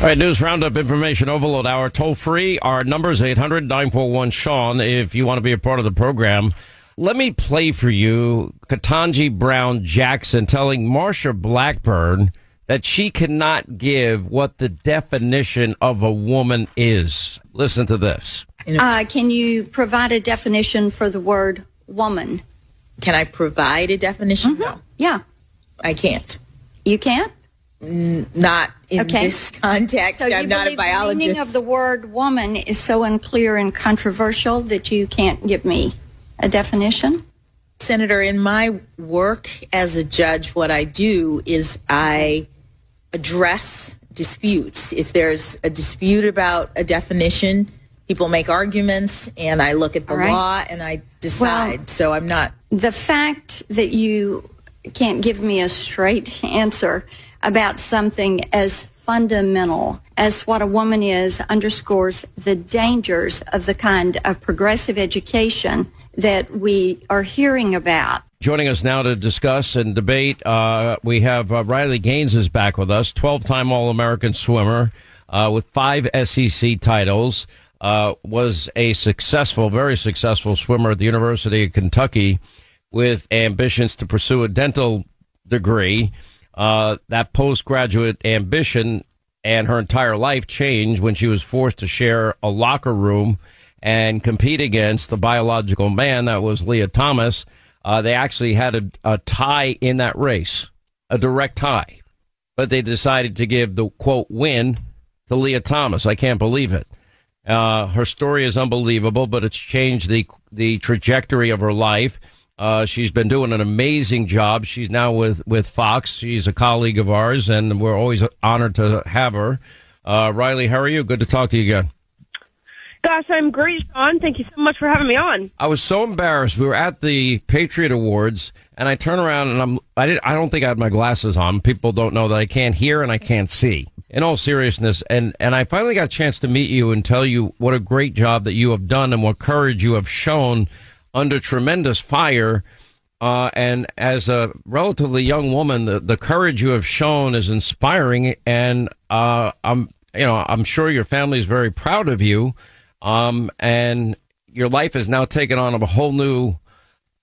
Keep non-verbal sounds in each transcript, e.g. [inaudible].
All right, news roundup information overload hour toll free. Our number is 800 941 Sean if you want to be a part of the program. Let me play for you Ketanji Brown Jackson telling Marsha Blackburn that she cannot give what the definition of a woman is. Listen to this. Uh, can you provide a definition for the word woman? Can I provide a definition? Mm-hmm. No, Yeah, I can't. you can't. Not in Okay. this context. So you I'm not a believe the meaning of the word woman is so unclear and controversial that you can't give me a definition? Senator, in my work as a judge, what I do is I address disputes. If there's a dispute about a definition, people make arguments, and I look at the right. law and I decide. so I'm not. The fact that you can't give me a straight [laughs] answer about something as fundamental as what a woman is underscores the dangers of the kind of progressive education that we are hearing about. Joining us now to discuss and debate, uh, we have uh, Riley Gaines is back with us, 12 time All American swimmer uh, with five SEC titles. Uh, was a successful, very successful swimmer at the University of Kentucky with ambitions to pursue a dental degree. Uh, that postgraduate ambition and her entire life changed when she was forced to share a locker room and compete against the biological man that was Lia Thomas. Uh, they actually had a, a tie in that race, a direct tie, but they decided to give the quote win to Lia Thomas. I can't believe it. Uh, her story is unbelievable, but it's changed the the trajectory of her life. Uh, she's been doing an amazing job. She's now with, with Fox. She's a colleague of ours, and we're always honored to have her. Uh, Riley, how are you? Good to talk to you again. Gosh, I'm great, Sean. Thank you so much for having me on. I was so embarrassed. We were at the Patriot Awards, and I turn around and I'm I did I don't think I had my glasses on. People don't know that I can't hear and I can't see. In all seriousness, and and I finally got a chance to meet you and tell you what a great job that you have done and what courage you have shown under tremendous fire. Uh, and as a relatively young woman, the, the courage you have shown is inspiring. And uh, I'm, you know, I'm sure your family is very proud of you. Um, and your life has now taken on a whole new,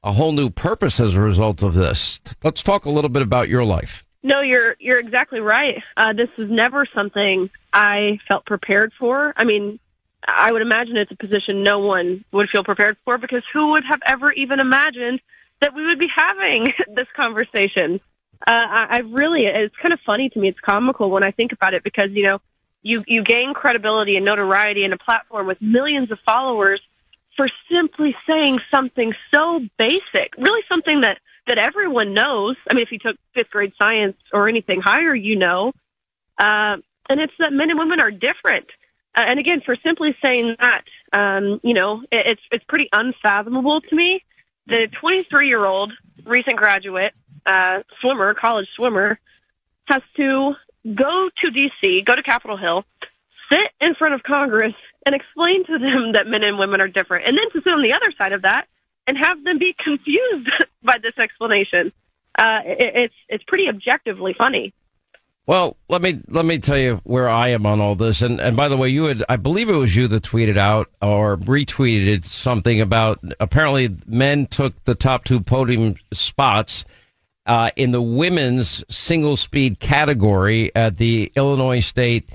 a whole new purpose as a result of this. Let's talk a little bit about your life. No, you're you're exactly right. Uh, this is never something I felt prepared for. I mean, I would imagine it's a position no one would feel prepared for because who would have ever even imagined that we would be having [laughs] this conversation? Uh, I, I really, it's kind of funny to me. It's comical when I think about it because you know, you you gain credibility and notoriety and a platform with millions of followers for simply saying something so basic, really something that that everyone knows. I mean, if you took fifth grade science or anything higher, you know. Uh, and it's that men and women are different. Uh, and again, for simply saying that, um, you know, it, it's it's pretty unfathomable to me. The 23 year old recent graduate uh, swimmer, college swimmer, has to go to D.C., go to Capitol Hill, sit in front of Congress, and explain to them [laughs] that men and women are different, and then to sit on the other side of that and have them be [laughs] confused [laughs] by this explanation. Uh, it, it's it's pretty objectively funny. Well, let me let me tell you where I am on all this. And and by the way, you had I believe it was you that tweeted out or retweeted something about apparently men took the top two podium spots uh, in the women's single speed category at the Illinois State.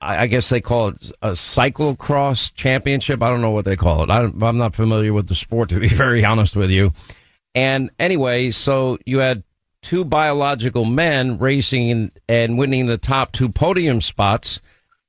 I guess they call it a cyclocross championship. I don't know what they call it. I am not familiar with the sport, to be [laughs] very honest with you. And anyway, so you had two biological men racing and, winning the top two podium spots.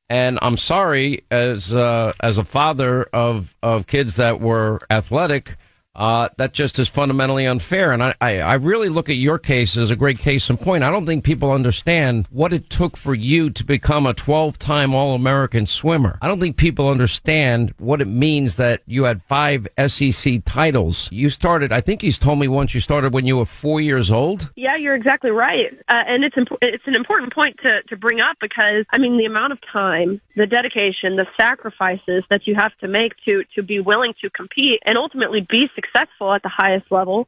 And I'm sorry, as uh, as a father of of kids that were athletic, uh, that just is fundamentally unfair. And I, I, I, really look at your case as a great case in point. I don't think people understand what it took for you to become a 12 time All American swimmer. I don't think people understand what it means that you had five SEC titles. You started, I think he's told me once you started when you were four years old. Yeah, you're exactly right. Uh, and it's, imp- it's an important point to, to bring up because, I mean, the amount of time, the dedication, the sacrifices that you have to make to, to be willing to compete and ultimately be successful successful at the highest level.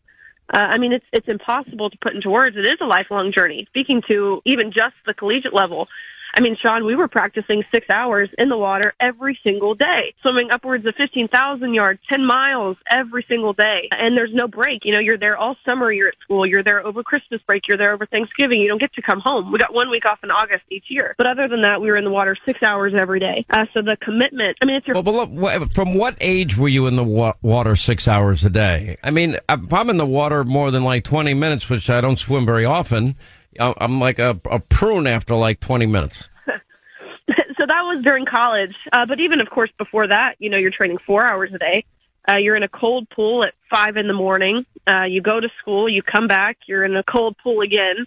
Uh, I mean, it's it's impossible to put into words. It is a lifelong journey. Speaking to even just the collegiate level, I mean, Sean, we were practicing six hours in the water every single day, swimming upwards of 15,000 yards, 10 miles every single day. And there's no break. You know, you're there all summer, you're at school, you're there over Christmas break, you're there over Thanksgiving. You don't get to come home. We got one week off in August each year. But other than that, we were in the water six hours every day. Uh, so the commitment, I mean, it's your. Well, but look, from what age were you in the wa- water six hours a day? I mean, if I'm in the water more than like 20 minutes, which I don't swim very often, I'm like a, a prune after like 20 minutes. [laughs] so that was during college. Uh, but even, of course, before that, you know, you're training four hours a day. Uh, you're in a cold pool at five in the morning. Uh, you go to school, you come back, you're in a cold pool again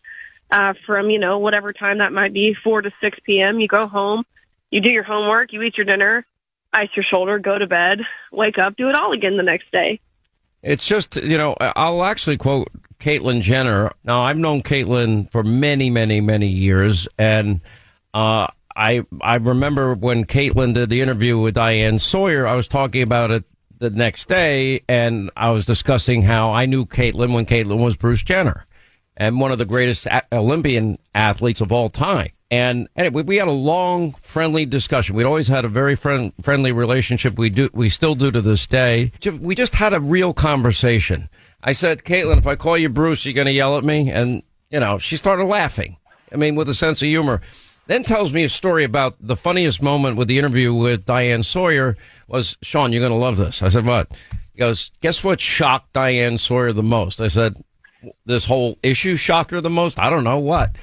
uh, from, you know, whatever time that might be, 4 to 6 p.m. You go home, you do your homework, you eat your dinner, ice your shoulder, go to bed, wake up, do it all again the next day. It's just, you know, I'll actually quote Caitlyn Jenner. Now, I've known Caitlyn for many, many, many years, and uh, I I remember when Caitlyn did the interview with Diane Sawyer, I was talking about it the next day, and I was discussing how I knew Caitlyn when Caitlyn was Bruce Jenner, and one of the greatest Olympian athletes of all time. And anyway, we had a long, friendly discussion. We'd always had a very friend, friendly relationship. We do, we still do to this day. We just had a real conversation. I said, Caitlyn, if I call you Bruce, you're going to yell at me? And, you know, she started laughing. I mean, with a sense of humor. Then tells me a story about the funniest moment with the interview with Diane Sawyer was, Sean, you're going to love this. I said, what? He goes, guess what shocked Diane Sawyer the most? I said, this whole issue shocked her the most? I don't know what.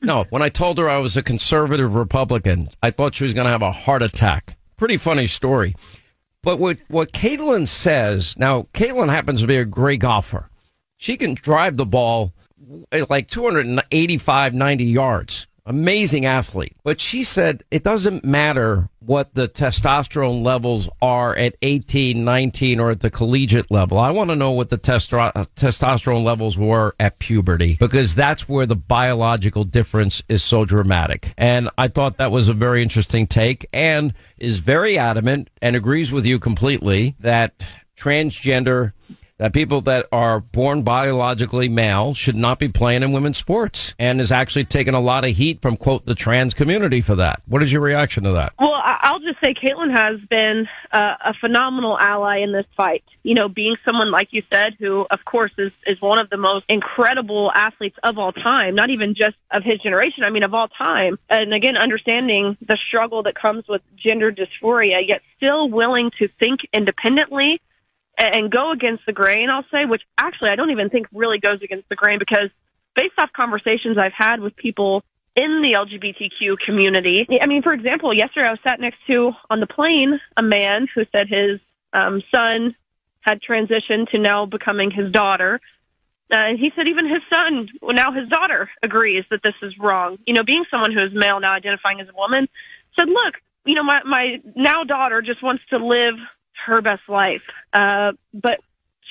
No, when I told her I was a conservative Republican, I thought she was going to have a heart attack. Pretty funny story. But what, what Caitlyn says, now, Caitlyn happens to be a great golfer. She can drive the ball eh, like 285, 90 yards amazing athlete. But she said it doesn't matter what the testosterone levels are at 18, 19, or at the collegiate level. I want to know what the testro- testosterone levels were at puberty because that's where the biological difference is so dramatic. And I thought that was a very interesting take and is very adamant and agrees with you completely that transgender that people that are born biologically male should not be playing in women's sports and is actually taking a lot of heat from, quote, the trans community for that. What is your reaction to that? Well, I'll just say Caitlyn has been uh, a phenomenal ally in this fight. You know, being someone, like you said, who, of course, is, is one of the most incredible athletes of all time, not even just of his generation, I mean, of all time. And again, understanding the struggle that comes with gender dysphoria, yet still willing to think independently and go against the grain, I'll say, which actually I don't even think really goes against the grain because based off conversations I've had with people in the LGBTQ community, I mean, for example, yesterday I was sat next to on the plane a man who said his um, son had transitioned to now becoming his daughter. Uh, and he said even his son, well, now his daughter, agrees that this is wrong. You know, being someone who is male now identifying as a woman, said, look, you know, my, my now daughter just wants to live her best life. Uh, but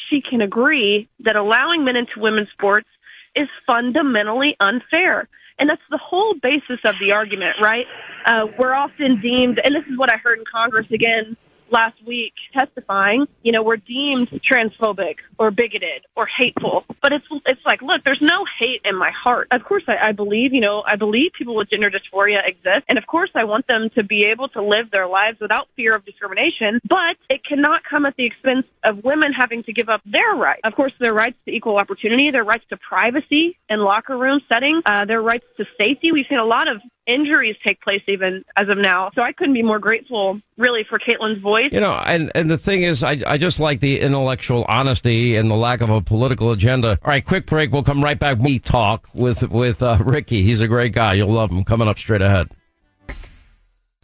she can agree that allowing men into women's sports is fundamentally unfair. And that's the whole basis of the argument, right? Uh, we're often deemed, and this is what I heard in Congress again last week testifying, you know, were deemed transphobic or bigoted or hateful. But it's it's like, look, there's no hate in my heart. Of course, I, I believe, you know, I believe people with gender dysphoria exist, and of course, I want them to be able to live their lives without fear of discrimination. But it cannot come at the expense of women having to give up their rights. Of course, their rights to equal opportunity, their rights to privacy in locker room setting, uh, their rights to safety. We've seen a lot of injuries take place even as of now. So I couldn't be more grateful, really, for Caitlyn's voice. You know, and, and the thing is, I, I just like the intellectual honesty and the lack of a political agenda. All right, quick break. We'll come right back. We talk with, with uh, Rickey. He's a great guy. You'll love him. Coming up straight ahead.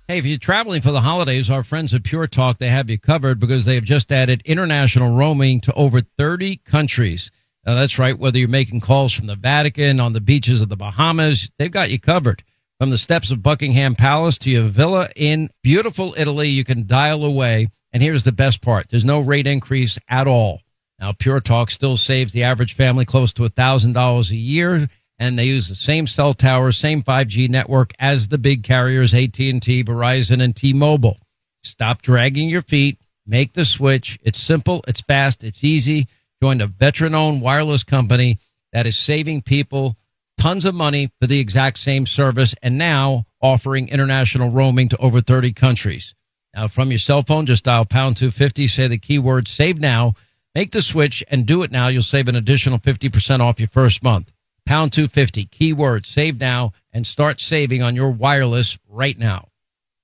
Hey, if you're traveling for the holidays, our friends at Pure Talk, they have you covered because they have just added international roaming to over 30 countries. Now, that's right. Whether you're making calls from the Vatican, on the beaches of the Bahamas, they've got you covered. From the steps of Buckingham Palace to your villa in beautiful Italy, you can dial away. And here's the best part. There's no rate increase at all. Now, Pure Talk still saves the average family close to $1,000 a year, and they use the same cell tower, same 5G network as the big carriers, AT&T, Verizon, and T-Mobile. Stop dragging your feet. Make the switch. It's simple. It's fast. It's easy. Join a veteran-owned wireless company that is saving people tons of money for the exact same service and now offering international roaming to over 30 countries. Now, from your cell phone, just dial pound 250, say the keyword save now, make the switch and do it now. You'll save an additional 50% off your first month. Pound 250, keyword save now, and start saving on your wireless right now.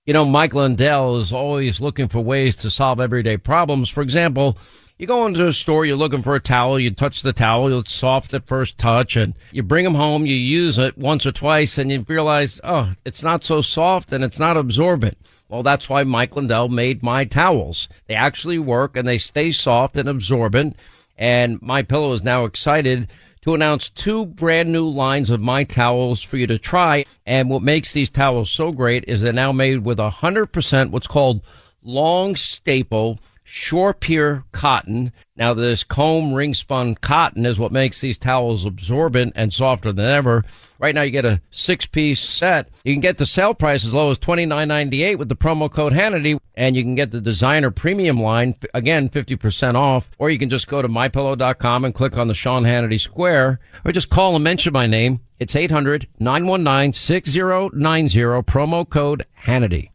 You know, Mike Lindell is always looking for ways to solve everyday problems. For example, you go into a store, you're looking for a towel, you touch the towel, it's soft at first touch, and you bring them home, you use it once or twice, and you realize, oh, it's not so soft and it's not absorbent. Well, that's why Mike Lindell made my towels. They actually work and they stay soft and absorbent. And my pillow is now excited to announce two brand new lines of my towels for you to try. And what makes these towels so great is they're now made with a hundred percent what's called long staple Shore Pure cotton. Now, this comb ring spun cotton is what makes these towels absorbent and softer than ever. Right now, you get a six piece set. You can get the sale price as low as twenty nine ninety eight with the promo code Hannity, and you can get the designer premium line again fifty percent off. Or you can just go to mypillow.com and click on the Sean Hannity square, or just call and mention my name. It's 800 919 6090 promo code Hannity.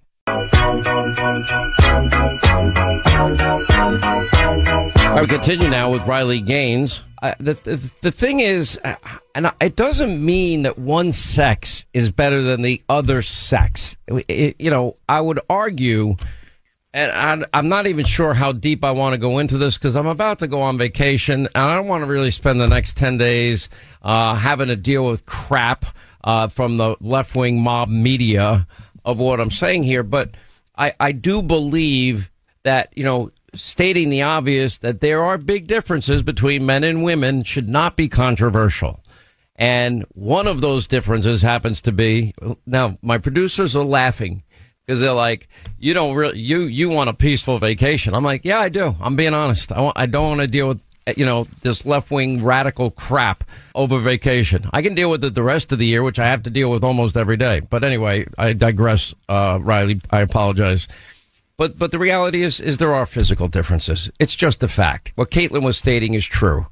I continue now with Riley Gaines. Uh, the, the, the thing is, uh, and it doesn't mean that one sex is better than the other sex. It, it, you know, I would argue, and I, am not even sure how deep I want to go into this because I'm about to go on vacation, and I don't want to really spend the next ten days uh, having to deal with crap uh, from the left wing mob media of what I'm saying here. But I, I do believe that you know stating the obvious that there are big differences between men and women should not be controversial. And one of those differences happens to be now my producers are laughing because they're like, you don't really, you, you want a peaceful vacation. I'm like, yeah, I do. I'm being honest. I, want, I don't want to deal with, you know, this left wing radical crap over vacation. I can deal with it the rest of the year, which I have to deal with almost every day. But anyway, I digress, uh, Riley. I apologize. But but the reality is is there are physical differences. It's just a fact. What Caitlyn was stating is true.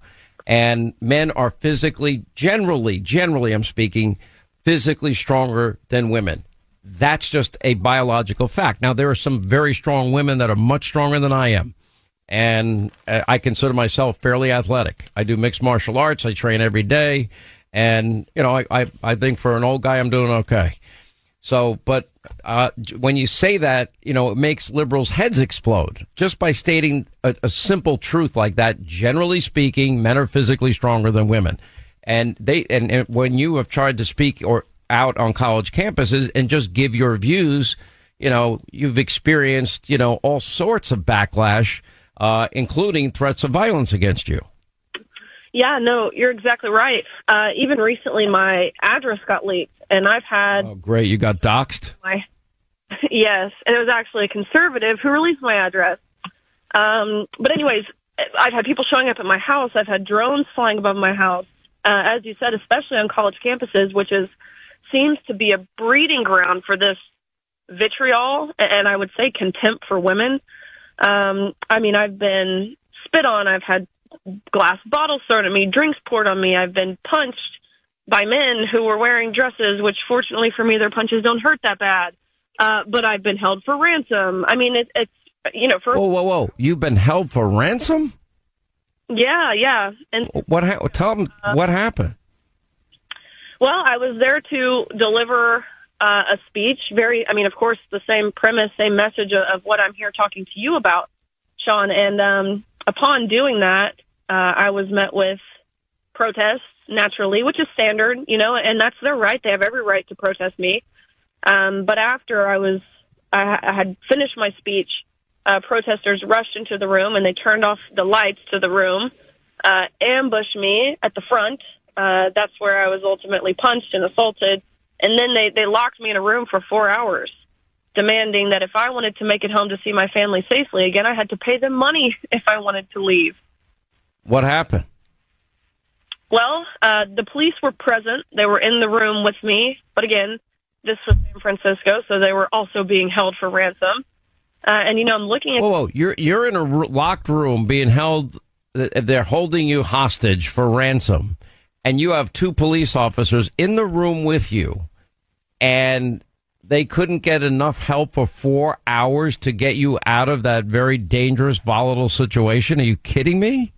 And men are physically generally, generally I'm speaking, physically stronger than women. That's just a biological fact. Now there are some very strong women that are much stronger than I am. And I consider myself fairly athletic. I do mixed martial arts. I train every day. And, you know, I, I, I think for an old guy, I'm doing okay. So, but uh, when you say that, you know, it makes liberals' heads explode just by stating a, a, simple truth like that. Generally speaking, men are physically stronger than women, and they and, and when you have tried to speak or out on college campuses and just give your views, you know, you've experienced you know all sorts of backlash, uh, including threats of violence against you. Yeah, no, you're exactly right. Uh, even recently, my address got leaked, and I've had. Oh, great! You got doxxed. My [laughs] yes, and it was actually a conservative who released my address. Um, but anyways, I've had people showing up at my house. I've had drones flying above my house. Uh, as you said, especially on college campuses, which is seems to be a breeding ground for this vitriol and I would say contempt for women. Um, I mean, I've been spit on. I've had glass bottles thrown at me, drinks poured on me. I've been punched by men who were wearing dresses, which fortunately for me, their punches don't hurt that bad. Uh, but I've been held for ransom. I mean, it, it's, you know, for. Whoa, whoa, whoa. You've been held for ransom? Yeah, yeah. And what, ha- tell them uh, what happened. Well, I was there to deliver uh, a speech. Very, I mean, of course, the same premise, same message of, of what I'm here talking to you about, Sean. And um, upon doing that, uh, I was met with protests naturally, which is standard, you know, and that's their right. They have every right to protest me. Um, but after I was, I, I had finished my speech, uh, protesters rushed into the room and they turned off the lights to the room, uh, ambushed me at the front. Uh, that's where I was ultimately punched and assaulted. And then they, they locked me in a room for four hours, demanding that if I wanted to make it home to see my family safely again, I had to pay them money [laughs] if I wanted to leave. What happened? Well, uh, the police were present. They were in the room with me. But again, this was San Francisco, so they were also being held for ransom. Uh, and you know, I'm looking at. Whoa, whoa! You're you're in a locked room being held. They're holding you hostage for ransom, and you have two police officers in the room with you and they couldn't get enough help for four hours to get you out of that very dangerous, volatile situation. Are you kidding me?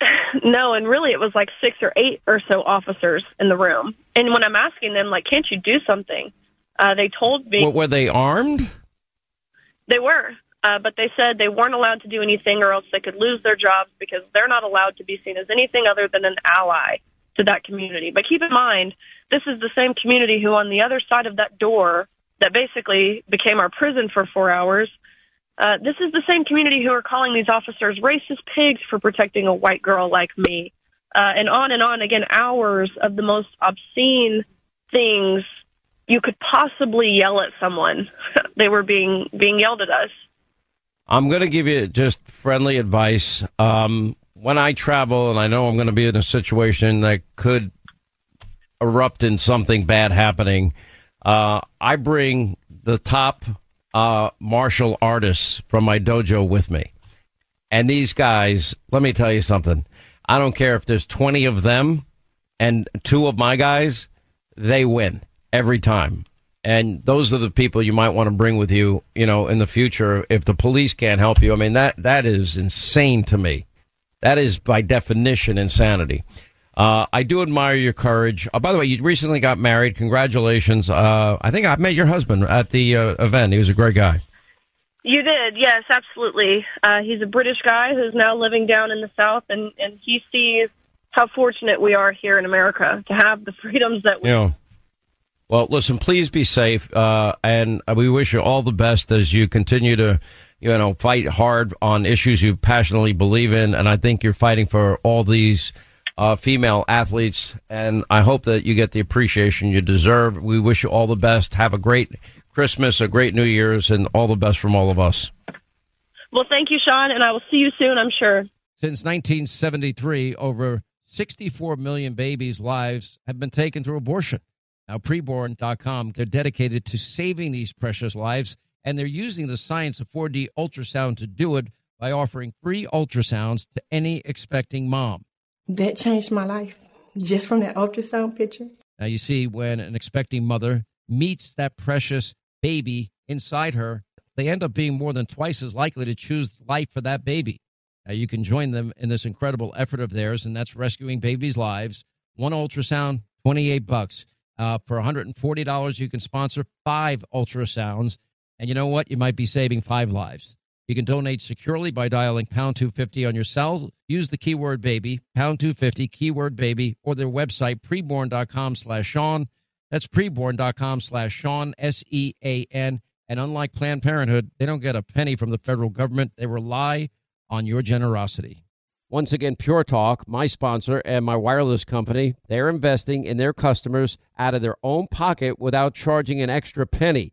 [laughs] No, and really it was like six or eight or so officers in the room. And when I'm asking them, like, can't you do something? Uh, they told me. What, were they armed? They were. Uh, but they said they weren't allowed to do anything or else they could lose their jobs because they're not allowed to be seen as anything other than an ally to that community. But keep in mind, this is the same community who on the other side of that door that basically became our prison for four hours, uh, this is the same community who are calling these officers racist pigs for protecting a white girl like me. Uh, and on and on again, hours of the most obscene things you could possibly yell at someone. [laughs] they were being being yelled at us. I'm going to give you just friendly advice. Um, when I travel and I know I'm going to be in a situation that could erupt in something bad happening, uh, I bring the top uh, martial artists from my dojo with me. And these guys, let me tell you something. I don't care if there's 20 of them and two of my guys, they win every time. And those are the people you might want to bring with you, you know, in the future if the police can't help you. I mean, that that is insane to me. That is by definition insanity. Uh, I do admire your courage. Uh, by the way, you recently got married. Congratulations. Uh, I think I met your husband at the uh, event. He was a great guy. You did, yes, absolutely. Uh, he's a British guy who's now living down in the South, and, and he sees how fortunate we are here in America to have the [laughs] freedoms that we. Yeah. Well, listen, please be safe, uh, and we wish you all the best as you continue to, you know, fight hard on issues you passionately believe in. And I think you're fighting for all these uh, female athletes, and I hope that you get the appreciation you deserve. We wish you all the best. Have a great Christmas, a great New Year's, and all the best from all of us. Well, thank you, Sean, and I will see you soon, I'm sure. Since 1973, over 64 million babies' lives have been taken through abortion. Now, preborn.com, they're dedicated to saving these precious lives, and they're using the science of 4D ultrasound to do it by offering free ultrasounds to any expecting mom. That changed my life just from that ultrasound picture. Now, you see, when an expecting mother meets that precious baby inside her, they end up being more than twice as likely to choose life for that baby. Now, you can join them in this incredible effort of theirs, and that's rescuing babies' lives. One ultrasound, 28 bucks. Uh, for $140, you can sponsor five ultrasounds. And you know what? You might be saving five lives. You can donate securely by dialing pound 250 on your cell. Use the keyword baby, pound 250, keyword baby, or their website, preborn.com slash Sean. That's preborn.com slash Sean, S E A N. And unlike Planned Parenthood, they don't get a penny from the federal government. They rely on your generosity. Once again, Pure Talk, my sponsor and my wireless company, they're investing in their customers out of their own pocket without charging an extra penny.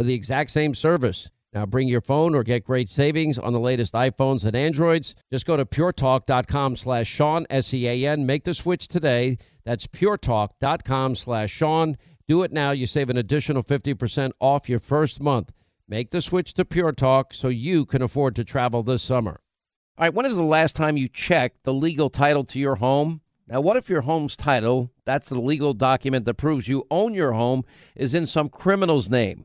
for the exact same service. Now bring your phone or get great savings on the latest iPhones and Androids. Just go to puretalk.com slash Sean, S-E-A-N. Make the switch today. That's puretalk.com slash Sean. Do it now. You save an additional 50% off your first month. Make the switch to Pure Talk so you can afford to travel this summer. All right, when is the last time you checked the legal title to your home? Now, what if your home's title, that's the legal document that proves you own your home, is in some criminal's name?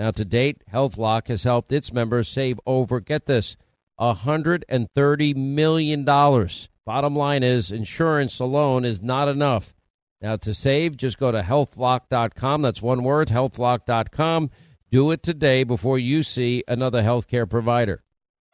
Now, to date, HealthLock has helped its members save over, get this, $130 million. Bottom line is, insurance alone is not enough. Now, to save, just go to healthlock.com. That's one word, healthlock.com. Do it today before you see another healthcare provider.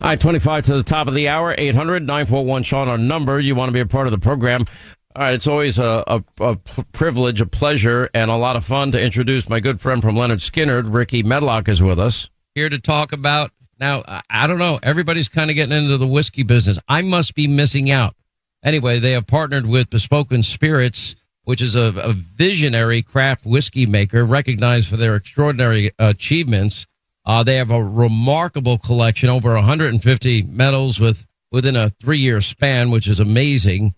All right, 25 to the top of the hour, 800 941 Sean, our number. You want to be a part of the program. All right, it's always a, a, a, privilege, a pleasure, and a lot of fun to introduce my good friend from Lynyrd Skynyrd. Rickey Medlocke, is with us here to talk about. Now, I don't know. Everybody's kind of getting into the whiskey business. I must be missing out. Anyway, they have partnered with Bespoken Spirits, which is a, a visionary craft whiskey maker recognized for their extraordinary achievements. Uh, they have a remarkable collection, over 150 medals with within a three year span, which is amazing.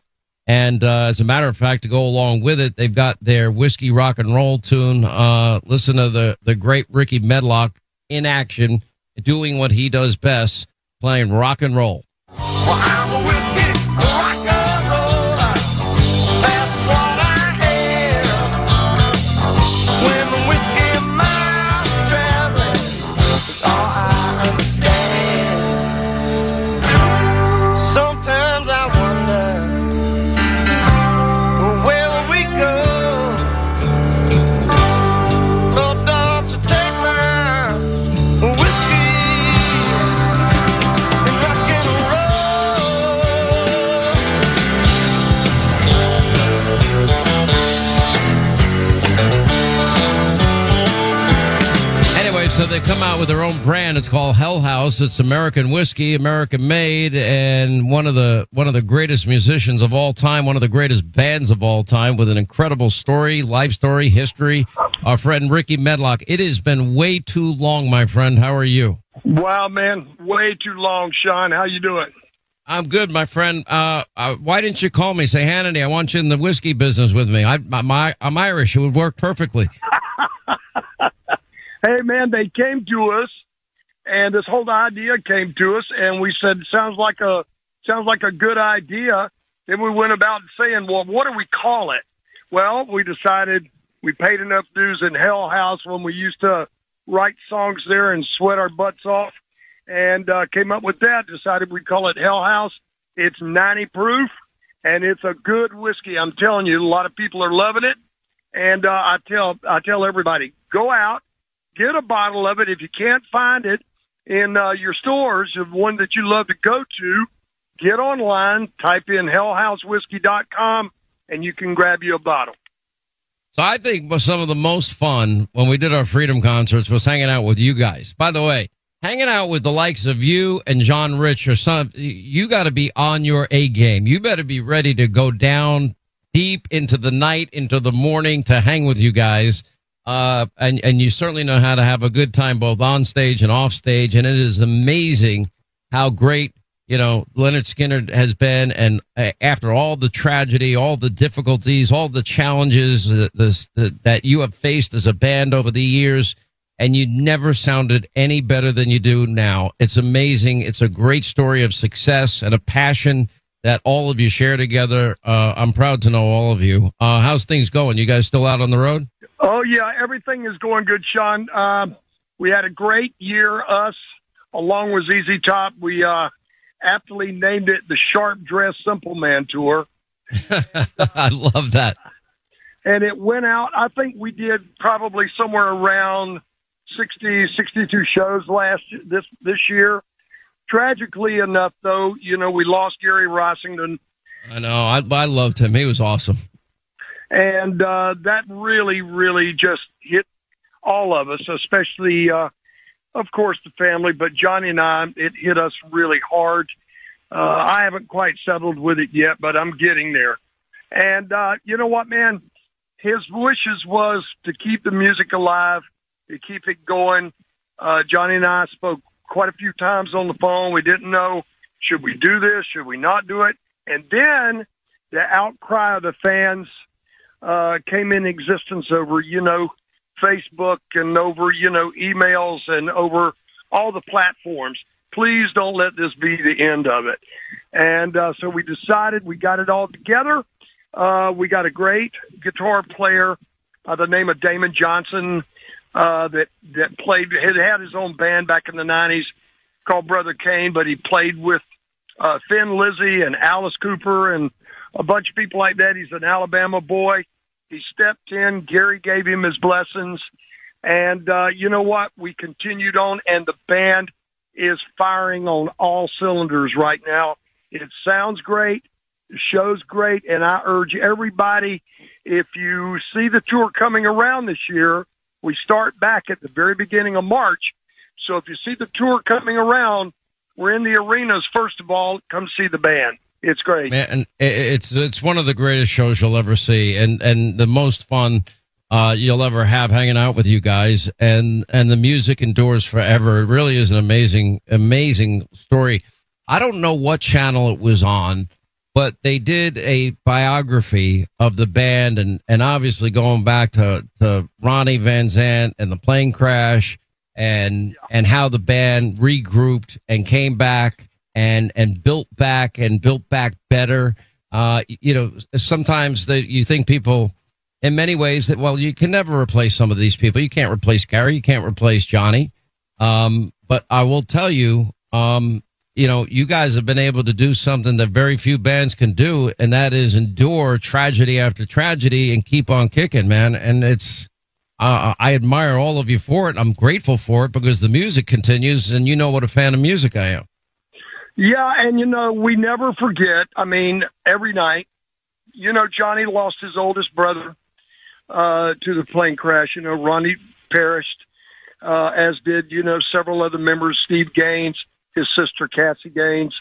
And uh, as a matter of fact, to go along with it, they've got their whiskey rock and roll tune. Uh, listen to the the great Rickey Medlocke in action, doing what he does best, playing rock and roll. Well, they come out with their own brand. It's called Hell House. It's American whiskey, American made, and one of the one of the greatest musicians of all time, one of the greatest bands of all time, with an incredible story, life story, history. Our friend Rickey Medlocke. It has been way too long, my friend. How are you? Wow, man, way too long, Sean. How you doing? I'm good, my friend. Uh, uh, why didn't you call me? Say, Hannity, I want you in the whiskey business with me. I, my, I'm Irish. It would work perfectly. [laughs] hey man, they came to us, and this whole idea came to us, and we said, sounds like a sounds like a good idea. Then we went about saying, well, what do we call it? Well, we decided we paid enough dues in Hell House when we used to write songs there and sweat our butts off, and uh, came up with that. Decided we'd call it Hell House. It's 90 proof, and it's a good whiskey. I'm telling you, a lot of people are loving it. And uh, I tell I tell everybody, go out, get a bottle of it. If you can't find it in uh, your stores, the one that you love to go to, get online, type in hellhousewhiskey.com, and you can grab you a bottle. So I think some of the most fun when we did our freedom concerts was hanging out with you guys. By the way, hanging out with the likes of you and John Rich or some, you got to be on your A game. You better be ready to go down deep into the night, into the morning to hang with you guys uh, and and you certainly know how to have a good time both on stage and off stage. And it is amazing how great you know Lynyrd Skynyrd has been. And uh, after all the tragedy, all the difficulties, all the challenges uh, this, that you have faced as a band over the years, and you never sounded any better than you do now. It's amazing. It's a great story of success and a passion that all of you share together. Uh, I'm proud to know all of you. Uh, how's things going? You guys still out on the road? Oh yeah, everything is going good, Sean. Um, we had a great year. Us, along with ZZ Top, we uh, aptly named it the Sharp Dress Simple Man Tour. [laughs] I love that. And it went out. I think we did probably somewhere around 60, 62 shows last this this year. Tragically enough, though, you know, we lost Gary Rossington. I know. I, I loved him. He was awesome and uh, that really, really just hit all of us, especially, uh, of course, the family. But Johnny and I, it hit us really hard. Uh, I haven't quite settled with it yet, but I'm getting there. And uh, you know what, man? His wishes was to keep the music alive, to keep it going. Uh, Johnny and I spoke quite a few times on the phone. We didn't know should we do this, should we not do it, and then the outcry of the fans uh, came in existence over, you know, Facebook and over, you know, emails and over all the platforms. Please don't let this be the end of it. And uh, so we decided we got it all together. Uh, we got a great guitar player by the name of Damon Johnson uh, that that played had had his own band back in the '90s called Brother Kane, but he played with uh, Thin Lizzy and Alice Cooper and a bunch of people like that. He's an Alabama boy. He stepped in. Gary gave him his blessings. And uh, you know what? We continued on, and the band is firing on all cylinders right now. It sounds great. Show's great. And I urge everybody, if you see the tour coming around this year, we start back at the very beginning of March. So if you see the tour coming around, we're in the arenas. First of all, come see the band. It's great. Man, it's it's one of the greatest shows you'll ever see, and and the most fun uh, you'll ever have hanging out with you guys, and and the music endures forever. It really is an amazing amazing story. I don't know what channel it was on, but they did a biography of the band, and and obviously going back to to Ronnie Van Zant and the plane crash, and and how the band regrouped and came back and and built back and built back better. Uh, you know, sometimes that you think people, in many ways, that well, you can never replace some of these people. You can't replace Gary. You can't replace Johnny. Um, but I will tell you, um, you know, you guys have been able to do something that very few bands can do, and that is endure tragedy after tragedy and keep on kicking, man. And it's, uh, I admire all of you for it. I'm grateful for it because the music continues, and you know what a fan of music I am. Yeah, and you know, we never forget. I mean, every night, you know, Johnny lost his oldest brother uh, to the plane crash. You know, Ronnie perished, uh, as did, you know, several other members, Steve Gaines, his sister Cassie Gaines.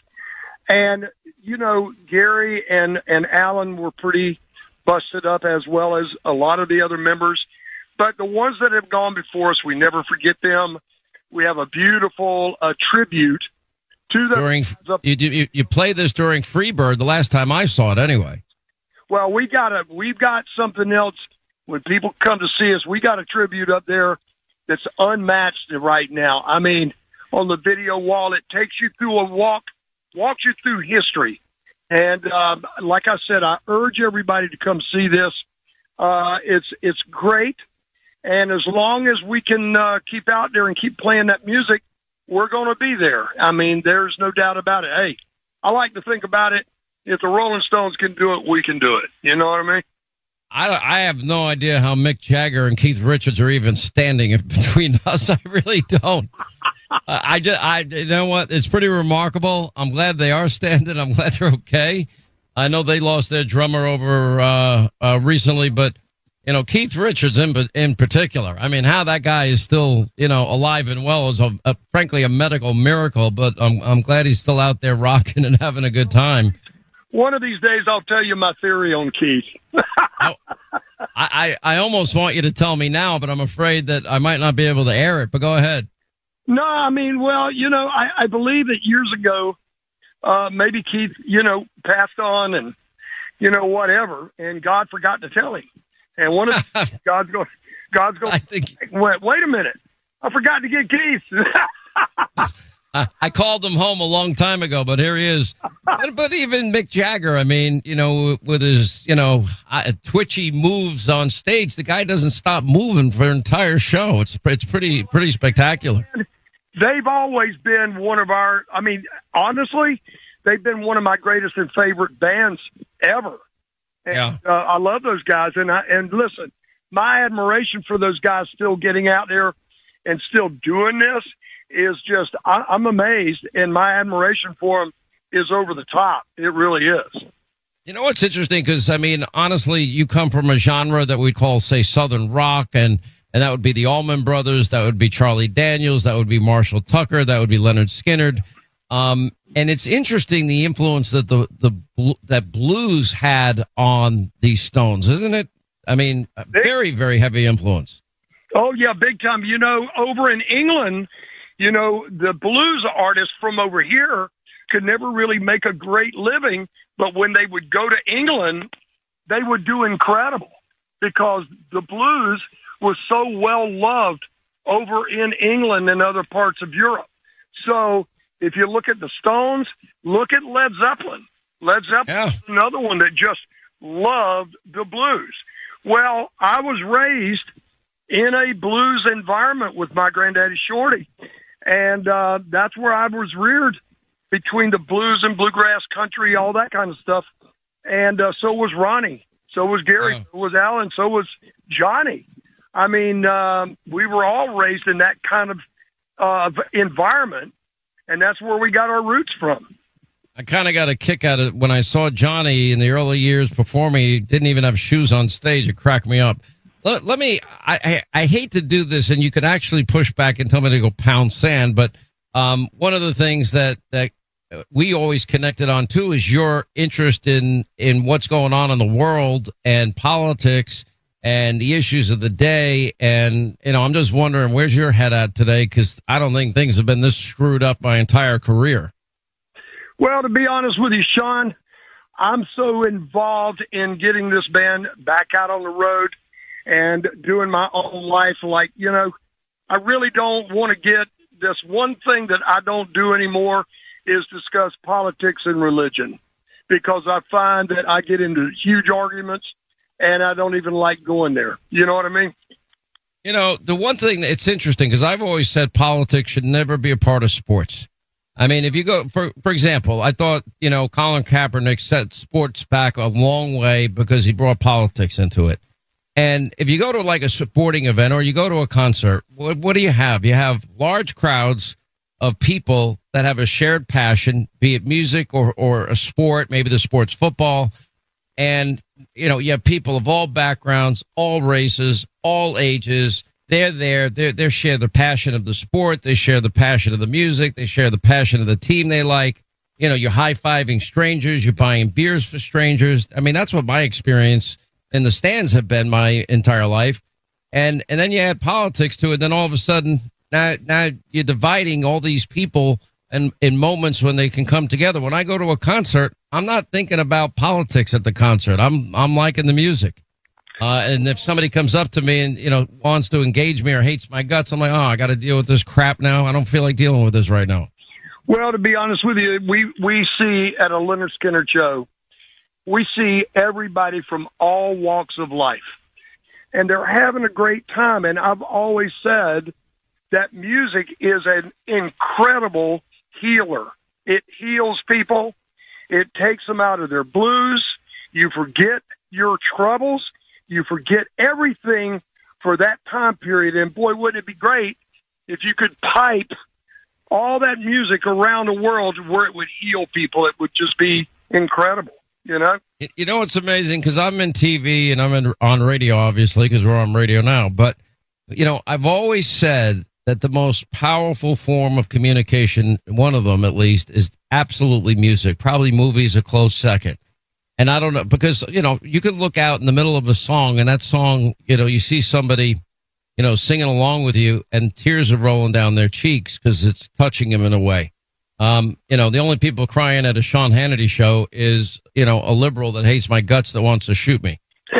And, you know, Gary and, and Alan were pretty busted up as well as a lot of the other members. But the ones that have gone before us, we never forget them. We have a beautiful uh, tribute to the during you, you you play this during Freebird the last time I saw it anyway. Well, we got a we've got something else when people come to see us. We got a tribute up there that's unmatched right now. I mean, on the video wall, it takes you through a walk, walks you through history. And um, like I said, I urge everybody to come see this. Uh, it's it's great, and as long as we can uh, keep out there and keep playing that music, we're going to be there. I mean, there's no doubt about it. Hey, I like to think about it. If the Rolling Stones can do it, we can do it. You know what I mean? I, I have no idea how Mick Jagger and Keith Richards are even standing [laughs] between us. I really don't. I just, I, you know what? It's pretty remarkable. I'm glad they are [laughs] standing. I'm glad they're okay. I know they lost their drummer over uh, uh, recently, but you know, Keith Richards in in particular. I mean, how that guy is still, you know, alive and well is a, a, frankly a medical miracle. But I'm I'm glad he's still out there [laughs] rocking and having a good time. One of these days, I'll tell you my theory on Keith. [laughs] I, I I almost want you to tell me now, but I'm afraid that I might not be able to air it. But go ahead. No, I mean, well, you know, I, I believe that years ago, uh, maybe Keith, you know, passed on and you know whatever, and God forgot to tell him. And one of [laughs] God's going, God's going. I think. Wait, wait a minute! I forgot to get Keith. [laughs] I called him home a long time ago, but here he is. but, but, even Mick Jagger, I mean, you know, with his, you know, uh, twitchy moves on stage, the guy doesn't stop moving for an entire show. It's it's pretty pretty spectacular. They've always been one of our. I mean, honestly, they've been one of my greatest and favorite bands ever. And, yeah. Uh, I love those guys. And I, and listen, my admiration for those guys still getting out there and still doing this is just, I, I'm amazed. And my admiration for them is over the top. It really is. You know what's interesting? Because I mean, honestly, you come from a genre that we call, say, Southern rock, and and that would be the Allman Brothers, that would be Charlie Daniels, that would be Marshall Tucker, that would be Lynyrd Skynyrd. Um, and it's interesting the influence that the the that blues had on these Stones, isn't it? I mean, very very heavy influence. Oh yeah, big time. You know, over in England, you know, the blues artists from over here could never really make a great living, but when they would go to England, they would do incredible because the blues was so well loved over in England and other parts of Europe. So if you look at the Stones, look at Led Zeppelin. Led Zeppelin, yeah. another one that just loved the blues. Well, I was raised in a blues environment with my granddaddy Shorty, and uh, that's where I was reared between the blues and bluegrass country, all that kind of stuff. And uh, so was Ronnie. So was Gary. Wow. So was Alan. So was Johnny. I mean, um, we were all raised in that kind of uh, environment, and that's where we got our roots from. I kind of got a kick out of when I saw Johnny in the early years me. He didn't even have shoes on stage. It cracked me up. Let, let me. I, I I hate to do this, and you can actually push back and tell me to go pound sand. But um, one of the things that that we always connected on too is your interest in in what's going on in the world and politics and the issues of the day. And you know, I'm just wondering where's your head at today because I don't think things have been this screwed up my entire career. Well, to be honest with you, Sean, I'm so involved in getting this band back out on the road and doing my own life. Like, you know, I really don't want to get this one thing that I don't do anymore is discuss politics and religion because I find that I get into huge arguments and I don't even like going there. You know what I mean? You know, the one thing that it's interesting because I've always said politics should never be a part of sports. I mean, if you go, for, for example, I thought, you know, Colin Kaepernick set sports back a long way because he brought politics into it. And if you go to like a sporting event or you go to a concert, what, what do you have? You have large crowds of people that have a shared passion, be it music or, or a sport, maybe the sport's football. And, you know, you have people of all backgrounds, all races, all ages. They're there. They're, they share the passion of the sport. They share the passion of the music. They share the passion of the team they like. You know, you're high fiving strangers. You're buying beers for strangers. I mean, that's what my experience in the stands have been my entire life. And, and then you add politics to it. Then all of a sudden, now, now you're dividing all these people and in moments when they can come together. When I go to a concert, I'm not thinking about politics at the concert. I'm, I'm liking the music. Uh, and if somebody comes up to me and, you know, wants to engage me or hates my guts, I'm like, oh, I got to deal with this crap now. I don't feel like dealing with this right now. Well, to be honest with you, we, we see at a Lynyrd Skynyrd show, we see everybody from all walks of life. And they're having a great time. And I've always said that music is an incredible healer. It heals people. It takes them out of their blues. You forget your troubles. You forget everything for that time period. And boy, wouldn't it be great if you could pipe all that music around the world where it would heal people? It would just be incredible, you know? You- know, it's amazing because I'm in TV and I'm in, on radio, obviously, because we're on radio now. But, you know, I've always said that the most powerful form of communication, one of them at least, is absolutely music. Probably movies a close second. And I don't know because, you know, you could look out in the middle of a song and that song, you know, you see somebody, you know, singing along with you and tears are rolling down their cheeks because it's touching them in a way. Um, you know, the only people crying at a Sean Hannity show is, you know, a liberal that hates my guts that wants to shoot me. [laughs]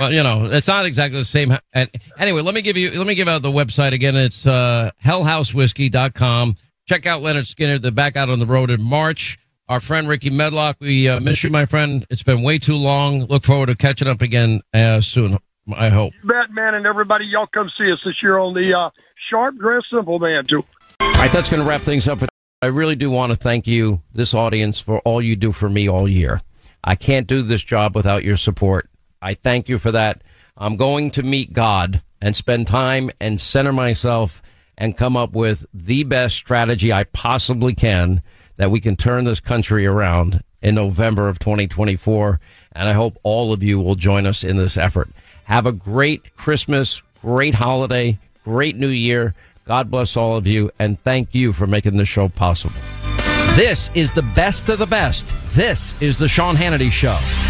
well, you know, it's not exactly the same. And anyway, let me give you, let me give out the website again. It's, uh, hellhousewhiskey.com. Check out Lynyrd Skynyrd. They're back out on the road in March. Our friend Rickey Medlocke, we uh, miss you, my friend. It's been way too long. Look forward to catching up again uh, soon. I hope. Batman and everybody, y'all come see us this year on the uh, Sharp Dress Simple Man tour. All right, that's going to wrap things up. I really do want to thank you, this audience, for all you do for me all year. I can't do this job without your support. I thank you for that. I'm going to meet God and spend time and center myself and come up with the best strategy I possibly can that we can turn this country around in November of 2024. And I hope all of you will join us in this effort. Have a great Christmas, great holiday, great new year. God bless all of you, and thank you for making the show possible. This is the best of the best. This is the Sean Hannity Show.